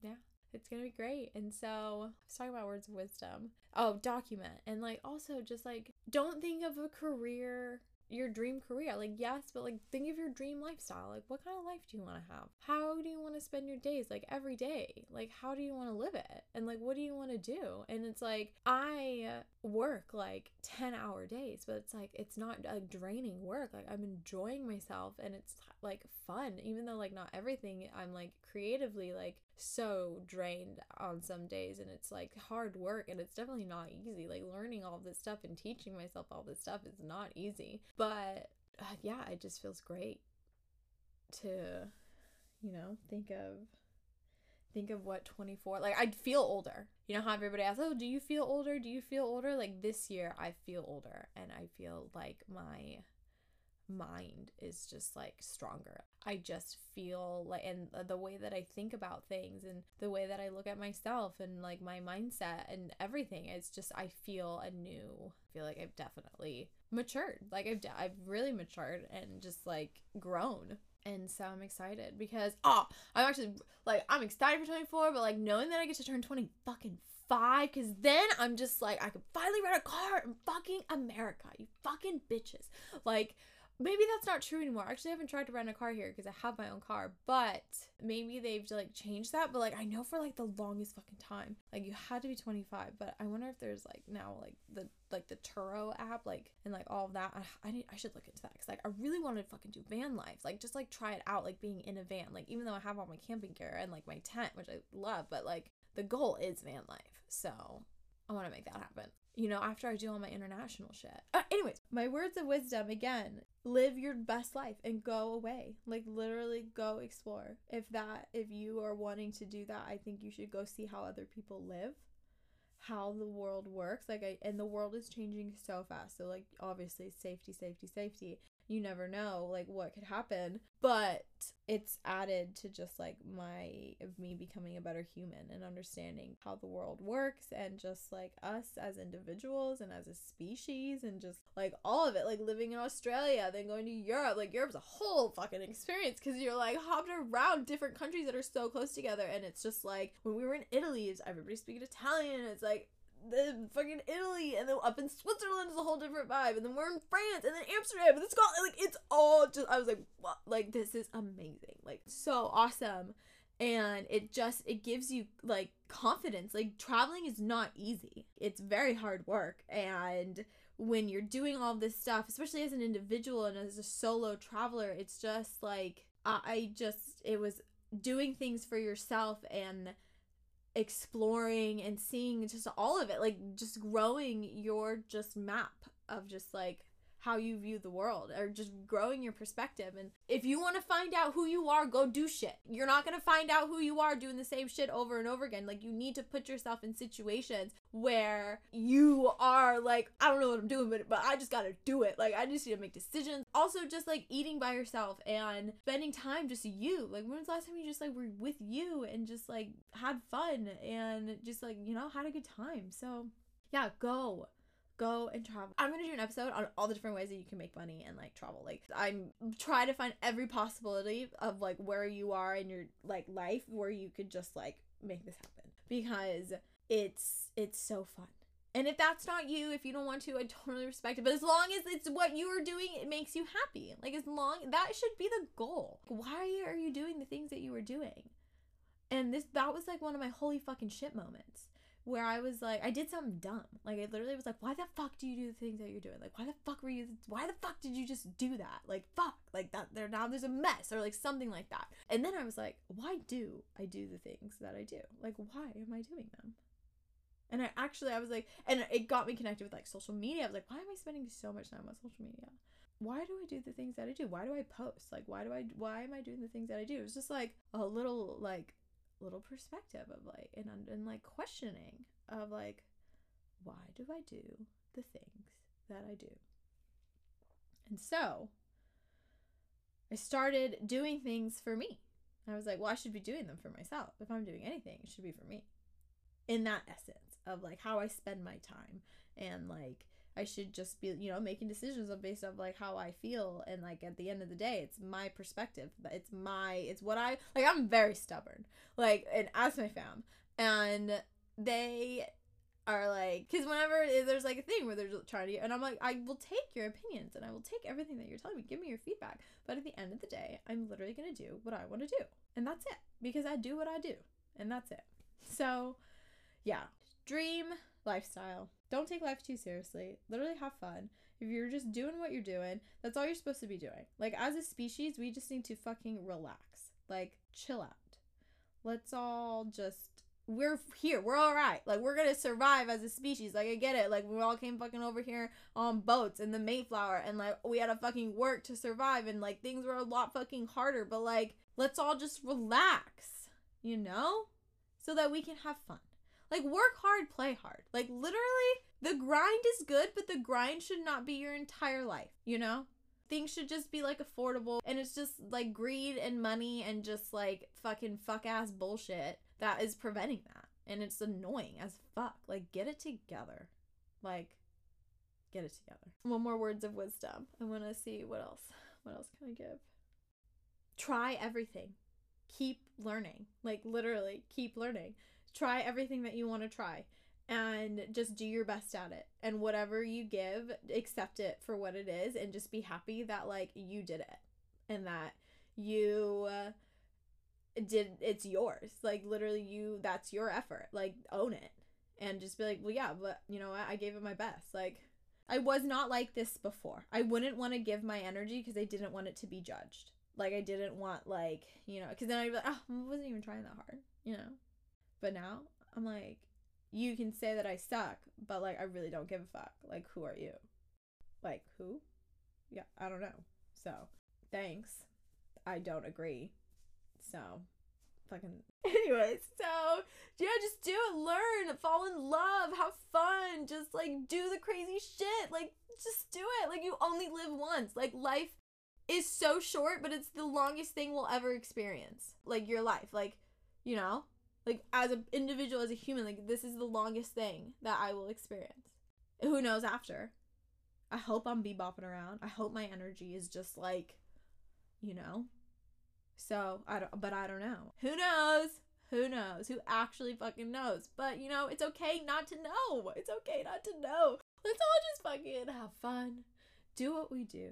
yeah, it's gonna be great. And so, I was talking about words of wisdom. Oh, document. And like, also just like, don't think of a career, your dream career. Like, yes, but like, think of your dream lifestyle. Like, what kind of life do you wanna have? How do you wanna spend your days? Like, every day? Like, how do you wanna live it? And like, what do you wanna do? And it's like, I work like 10 hour days, but it's like, it's not like draining work. Like, I'm enjoying myself and it's like fun, even though like not everything I'm like creatively like so drained on some days and it's like hard work and it's definitely not easy. Like, learning all this stuff and teaching myself all this stuff is not easy. But uh, yeah, it just feels great to, you know, think of think of what 24 like i'd feel older you know how everybody asks oh do you feel older do you feel older like this year i feel older and i feel like my mind is just like stronger. I just feel like and the way that i think about things and the way that i look at myself and like my mindset and everything it's just i feel a new I feel like i've definitely matured. Like i've i've really matured and just like grown. And so I'm excited because oh, I'm actually like I'm excited for 24, but like knowing that I get to turn 20 fucking five, because then I'm just like I could finally rent a car in fucking America, you fucking bitches. Like maybe that's not true anymore. Actually, I haven't tried to rent a car here because I have my own car, but maybe they've like changed that. But like I know for like the longest fucking time, like you had to be 25. But I wonder if there's like now like the like the Turo app, like and like all of that. I I, need, I should look into that because like I really want to fucking do van life, like just like try it out, like being in a van. Like even though I have all my camping gear and like my tent, which I love, but like the goal is van life. So I want to make that happen. You know, after I do all my international shit. Uh, anyways, my words of wisdom again live your best life and go away. Like, literally go explore. If that, if you are wanting to do that, I think you should go see how other people live, how the world works. Like, I, and the world is changing so fast. So, like, obviously, safety, safety, safety you never know like what could happen. But it's added to just like my of me becoming a better human and understanding how the world works and just like us as individuals and as a species and just like all of it like living in australia then going to europe like europe's a whole fucking experience because you're like hopping around different countries that are so close together and it's just like when we were in italy is everybody speaking italian it's like the fucking Italy, and then up in Switzerland is a whole different vibe, and then we're in France, and then Amsterdam, and it's like it's all just. I was like, what? Like this is amazing, like so awesome, and it just it gives you like confidence. Like traveling is not easy; it's very hard work, and when you're doing all this stuff, especially as an individual and as a solo traveler, it's just like I just it was doing things for yourself and exploring and seeing just all of it like just growing your just map of just like how you view the world or just growing your perspective. And if you want to find out who you are go do shit. You're not going to find out who you are doing the same shit over and over again. Like you need to put yourself in situations where you are like i don't know what i'm doing but, but i just gotta do it. Like i just need to make decisions. Also just like eating by yourself and spending time just you. Like when was the last time you just like were with you and just like had fun and just like you know had a good time? So yeah go go and travel. I'm gonna do an episode on all the different ways that you can make money and like travel. Like I'm try to find every possibility of like where you are in your like life where you could just like make this happen. Because it's it's so fun. And if that's not you, if you don't want to, I totally respect it. But as long as it's what you are doing, it makes you happy. Like as long that should be the goal. Why are you doing the things that you were doing? And this that was like one of my holy fucking shit moments where I was like, I did something dumb. Like, I literally was like, why the fuck do you do the things that you're doing? Like, why the fuck were you, why the fuck did you just do that? Like, fuck, like that, there now there's a mess or like something like that. And then I was like, why do I do the things that I do? Like, why am I doing them? And I actually, I was like, and it got me connected with like social media. I was like, why am I spending so much time on social media? Why do I do the things that I do? Why do I post? Like, why do I, why am I doing the things that I do? It was just like a little like little perspective of like and and like questioning of like why do I do the things that I do? And so I started doing things for me. I was like, well, I should be doing them for myself. If I'm doing anything, it should be for me. In that essence of like how I spend my time and like I should just be, you know, making decisions based off like how I feel and like at the end of the day, it's my perspective. But it's my it's what I like I'm very stubborn. Like and as my fam. And they are like because whenever there's like a thing where they're trying to and i'm like i will take your opinions and i will take everything that you're telling me give me your feedback but at the end of the day i'm literally going to do what i want to do and that's it because i do what i do and that's it so yeah dream lifestyle don't take life too seriously literally have fun if you're just doing what you're doing that's all you're supposed to be doing like as a species we just need to fucking relax like chill out let's all just we're here. We're all right. Like we're gonna survive as a species. Like I get it. Like we all came fucking over here on boats in the Mayflower, and like we had to fucking work to survive, and like things were a lot fucking harder. But like let's all just relax, you know, so that we can have fun. Like work hard, play hard. Like literally, the grind is good, but the grind should not be your entire life. You know. Things should just be like affordable, and it's just like greed and money and just like fucking fuck ass bullshit that is preventing that. And it's annoying as fuck. Like, get it together. Like, get it together. One more words of wisdom. I want to see what else. What else can I give? Try everything. Keep learning. Like, literally, keep learning. Try everything that you want to try and just do your best at it. And whatever you give, accept it for what it is and just be happy that, like, you did it and that you. Uh, did it's yours. Like literally you that's your effort. Like own it and just be like well yeah but you know what? I gave it my best. Like i was not like this before. I wouldn't want to give my energy because i didn't want it to be judged. Like i didn't want like you know because then i'd be like oh i wasn't even trying that hard you know but now i'm like you can say that i suck but like i really don't give a fuck like who are you like who yeah i don't know so thanks i don't agree so, fucking. Anyways, so yeah, just do it, learn, fall in love, have fun, just like do the crazy shit. Like, just do it. Like, you only live once. Like, life is so short, but it's the longest thing we'll ever experience. Like, your life. Like, you know? Like, as an individual, as a human, like, this is the longest thing that I will experience. Who knows after? I hope I'm bebopping around. I hope my energy is just like, you know, so I don't, but I don't know. Who knows? Who knows? Who actually fucking knows? But you know, it's okay not to know. It's okay not to know. Let's all just fucking have fun, do what we do,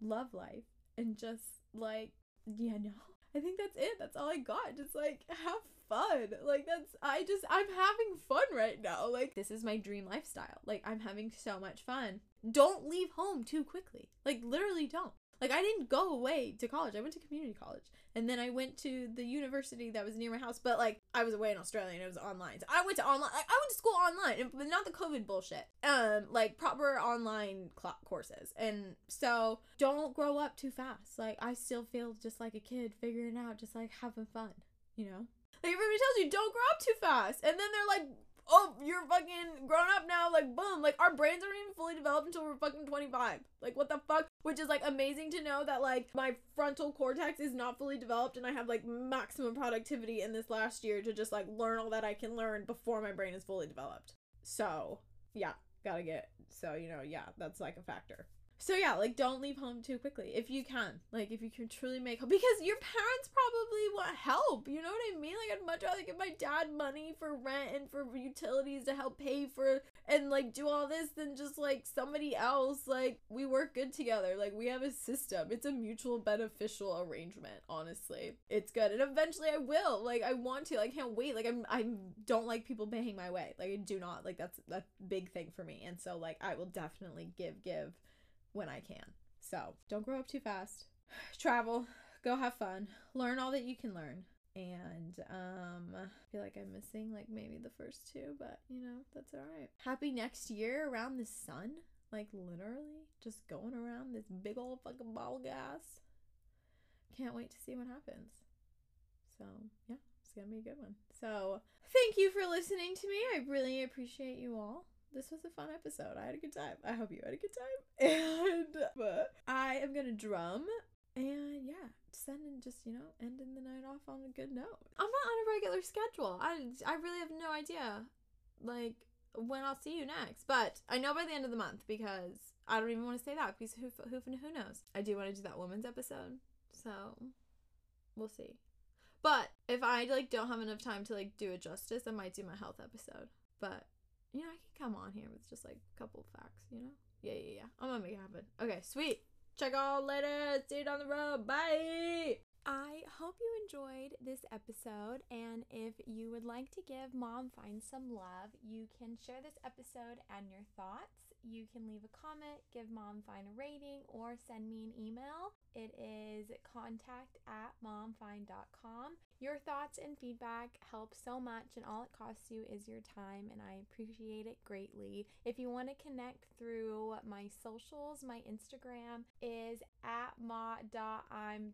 love life, and just like, yeah, no. I think that's it. That's all I got. Just like have fun. Like that's I just I'm having fun right now. Like this is my dream lifestyle. Like I'm having so much fun. Don't leave home too quickly. Like literally don't. Like I didn't go away to college. I went to community college. And then I went to the university that was near my house, but like I was away in Australia and it was online. So I went to online. I went to school online, but not the COVID bullshit. Um, like proper online courses. And so don't grow up too fast. Like I still feel just like a kid figuring out, just like having fun. You know, like everybody tells you don't grow up too fast, and then they're like oh, you're fucking grown up now. Like, boom. Like, our brains aren't even fully developed until we're fucking 25. Like, what the fuck? Which is, like, amazing to know that, like, my frontal cortex is not fully developed and I have, like, maximum productivity in this last year to just, like, learn all that I can learn before my brain is fully developed. So, yeah, gotta get. So, you know, yeah, that's, like, a factor. So yeah, like don't leave home too quickly if you can. Like if you can truly make home because your parents probably want help. You know what I mean? Like I'd much rather give my dad money for rent and for utilities to help pay for and like do all this than just like somebody else. Like we work good together. Like we have a system. It's a mutual beneficial arrangement, honestly. It's good. And eventually I will. Like I want to. I can't wait. Like I'm I don't like people paying my way. Like I do not. Like that's a big thing for me. And so like I will definitely give give when I can. So don't grow up too fast. Travel, go have fun, learn all that you can learn. And um I feel like I'm missing like maybe the first two, but you know, that's alright. Happy next year around the sun. Like literally just going around this big old fucking ball gas. Can't wait to see what happens. So yeah. It's gonna be a good one. So thank you for listening to me. I really appreciate you all. This was a fun episode. I had a good time. I hope you had a good time. And I am gonna drum and yeah, send and just you know ending the night off on a good note. I'm not on a regular schedule. I I really have no idea, like when I'll see you next. But I know by the end of the month because I don't even want to say that because who who who knows? I do want to do that women's episode, so we'll see. But if I like don't have enough time to like do it justice, I might do my health episode. But you know, I can come on here with just like a couple facts. You know? Yeah, yeah, yeah. I'm gonna make it happen. Okay, sweet. Check y'all later. See you down the road. Bye. I hope you enjoyed this episode, and if you would like to give Ma I'm Fine some love, you can share this episode and your thoughts. You can leave a comment, give Ma I'm Fine a rating, or send me an email. It is contact at maimfine.com. Your thoughts and feedback help so much, and all it costs you is your time, and I appreciate it greatly. If you want to connect through my socials, my Instagram is at ma.im.fine,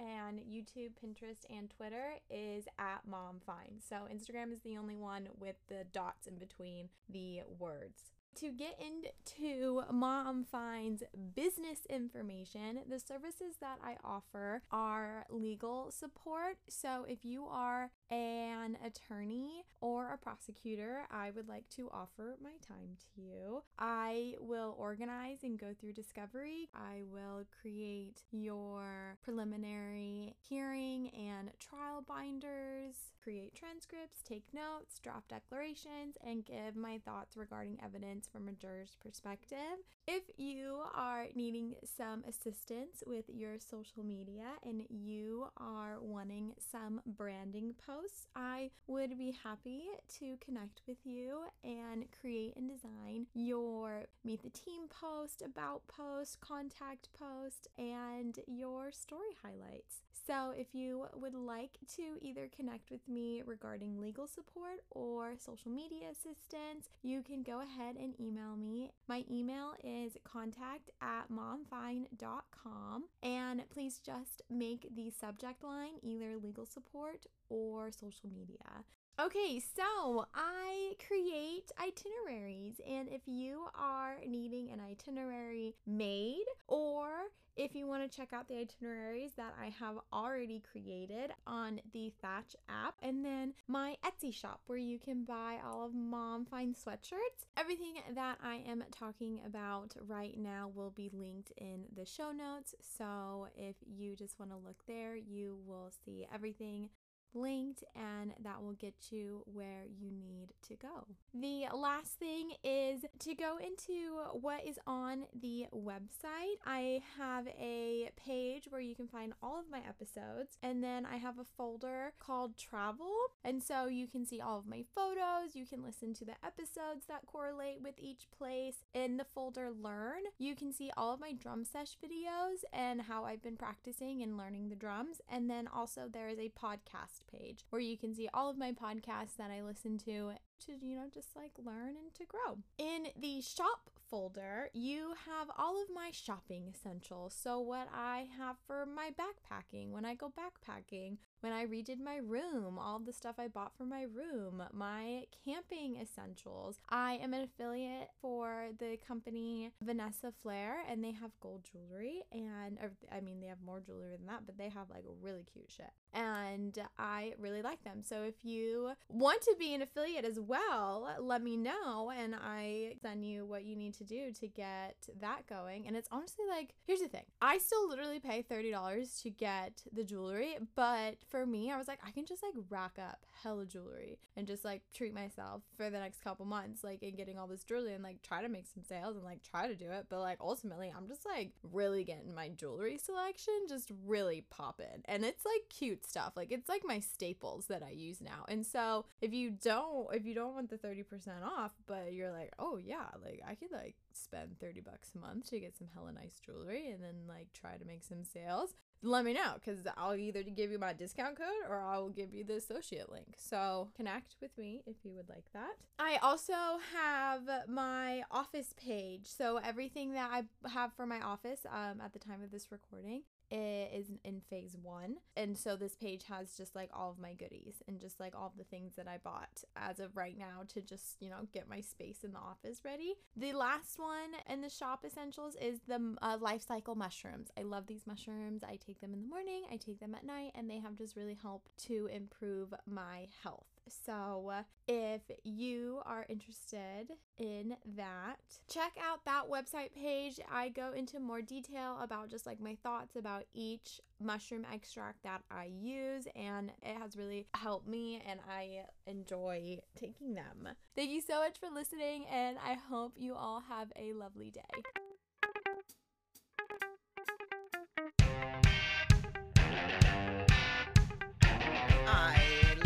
and YouTube, Pinterest, and Twitter is at maimfine. So Instagram is the only one with the dots in between the words. To get into Ma I'm Fine's business information, the services that I offer are legal support. So, if you are an attorney or a prosecutor, I would like to offer my time to you. I will organize and go through discovery. I will create your preliminary hearing and trial binders, create transcripts, take notes, draft declarations, and give my thoughts regarding evidence from a juror's perspective. If you are needing some assistance with your social media and you are wanting some branding posts, I would be happy to connect with you and create and design your Meet the Team post, about post, contact post, and your story highlights. So, if you would like to either connect with me regarding legal support or social media assistance, you can go ahead and email me. My email is contact at maimfine.com. And please just make the subject line either legal support or social media. Okay, so I create itineraries, and if you are needing an itinerary made, or if you want to check out the itineraries that I have already created on the Thatch app, and then my Etsy shop where you can buy all of Ma I'm Fine sweatshirts, everything that I am talking about right now will be linked in the show notes. So if you just want to look there, you will see everything linked and that will get you where you need to go. The last thing is to go into what is on the website. I have a page where you can find all of my episodes and then I have a folder called travel and so you can see all of my photos, you can listen to the episodes that correlate with each place. In the folder learn, you can see all of my drum sesh videos and how I've been practicing and learning the drums and then also there is a podcast page where you can see all of my podcasts that I listen to to, you know, just like learn and to grow. In the shop folder, you have all of my shopping essentials. So, what I have for my backpacking when I go backpacking, when I redid my room, all the stuff I bought for my room, my camping essentials. I am an affiliate for the company Vanessa Flair, and they have gold jewelry. And, or, I mean, they have more jewelry than that, but they have like really cute shit. And I really like them. So, if you want to be an affiliate as well, let me know, and I send you what you need to do to get that going. And it's honestly like, here's the thing I still literally pay $30 to get the jewelry, but for me, I was like, I can just like rack up hella jewelry and just like treat myself for the next couple months, like in getting all this jewelry and like try to make some sales and like try to do it. But like ultimately, I'm just like really getting my jewelry selection just really popping. And it's like cute stuff. Like it's like my staples that I use now. And so if you don't, if you don't want the 30% off, but you're like, oh yeah, like I could like spend 30 bucks a month to get some hella nice jewelry and then like try to make some sales let me know because I'll either give you my discount code or I will give you the associate link. So connect with me if you would like that. I also have my office page. So everything that I have for my office um, at the time of this recording is in phase one. And so this page has just like all of my goodies and just like all the things that I bought as of right now to just, you know, get my space in the office ready. The last one in the shop essentials is the uh, life cycle mushrooms. I love these mushrooms. I take them in the morning, I take them at night, and they have just really helped to improve my health. So uh, if you are interested in that, check out that website page. I go into more detail about just like my thoughts about each mushroom extract that I use, and it has really helped me, and I enjoy taking them. Thank you so much for listening, and I hope you all have a lovely day.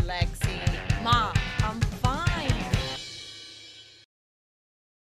Lexi mom.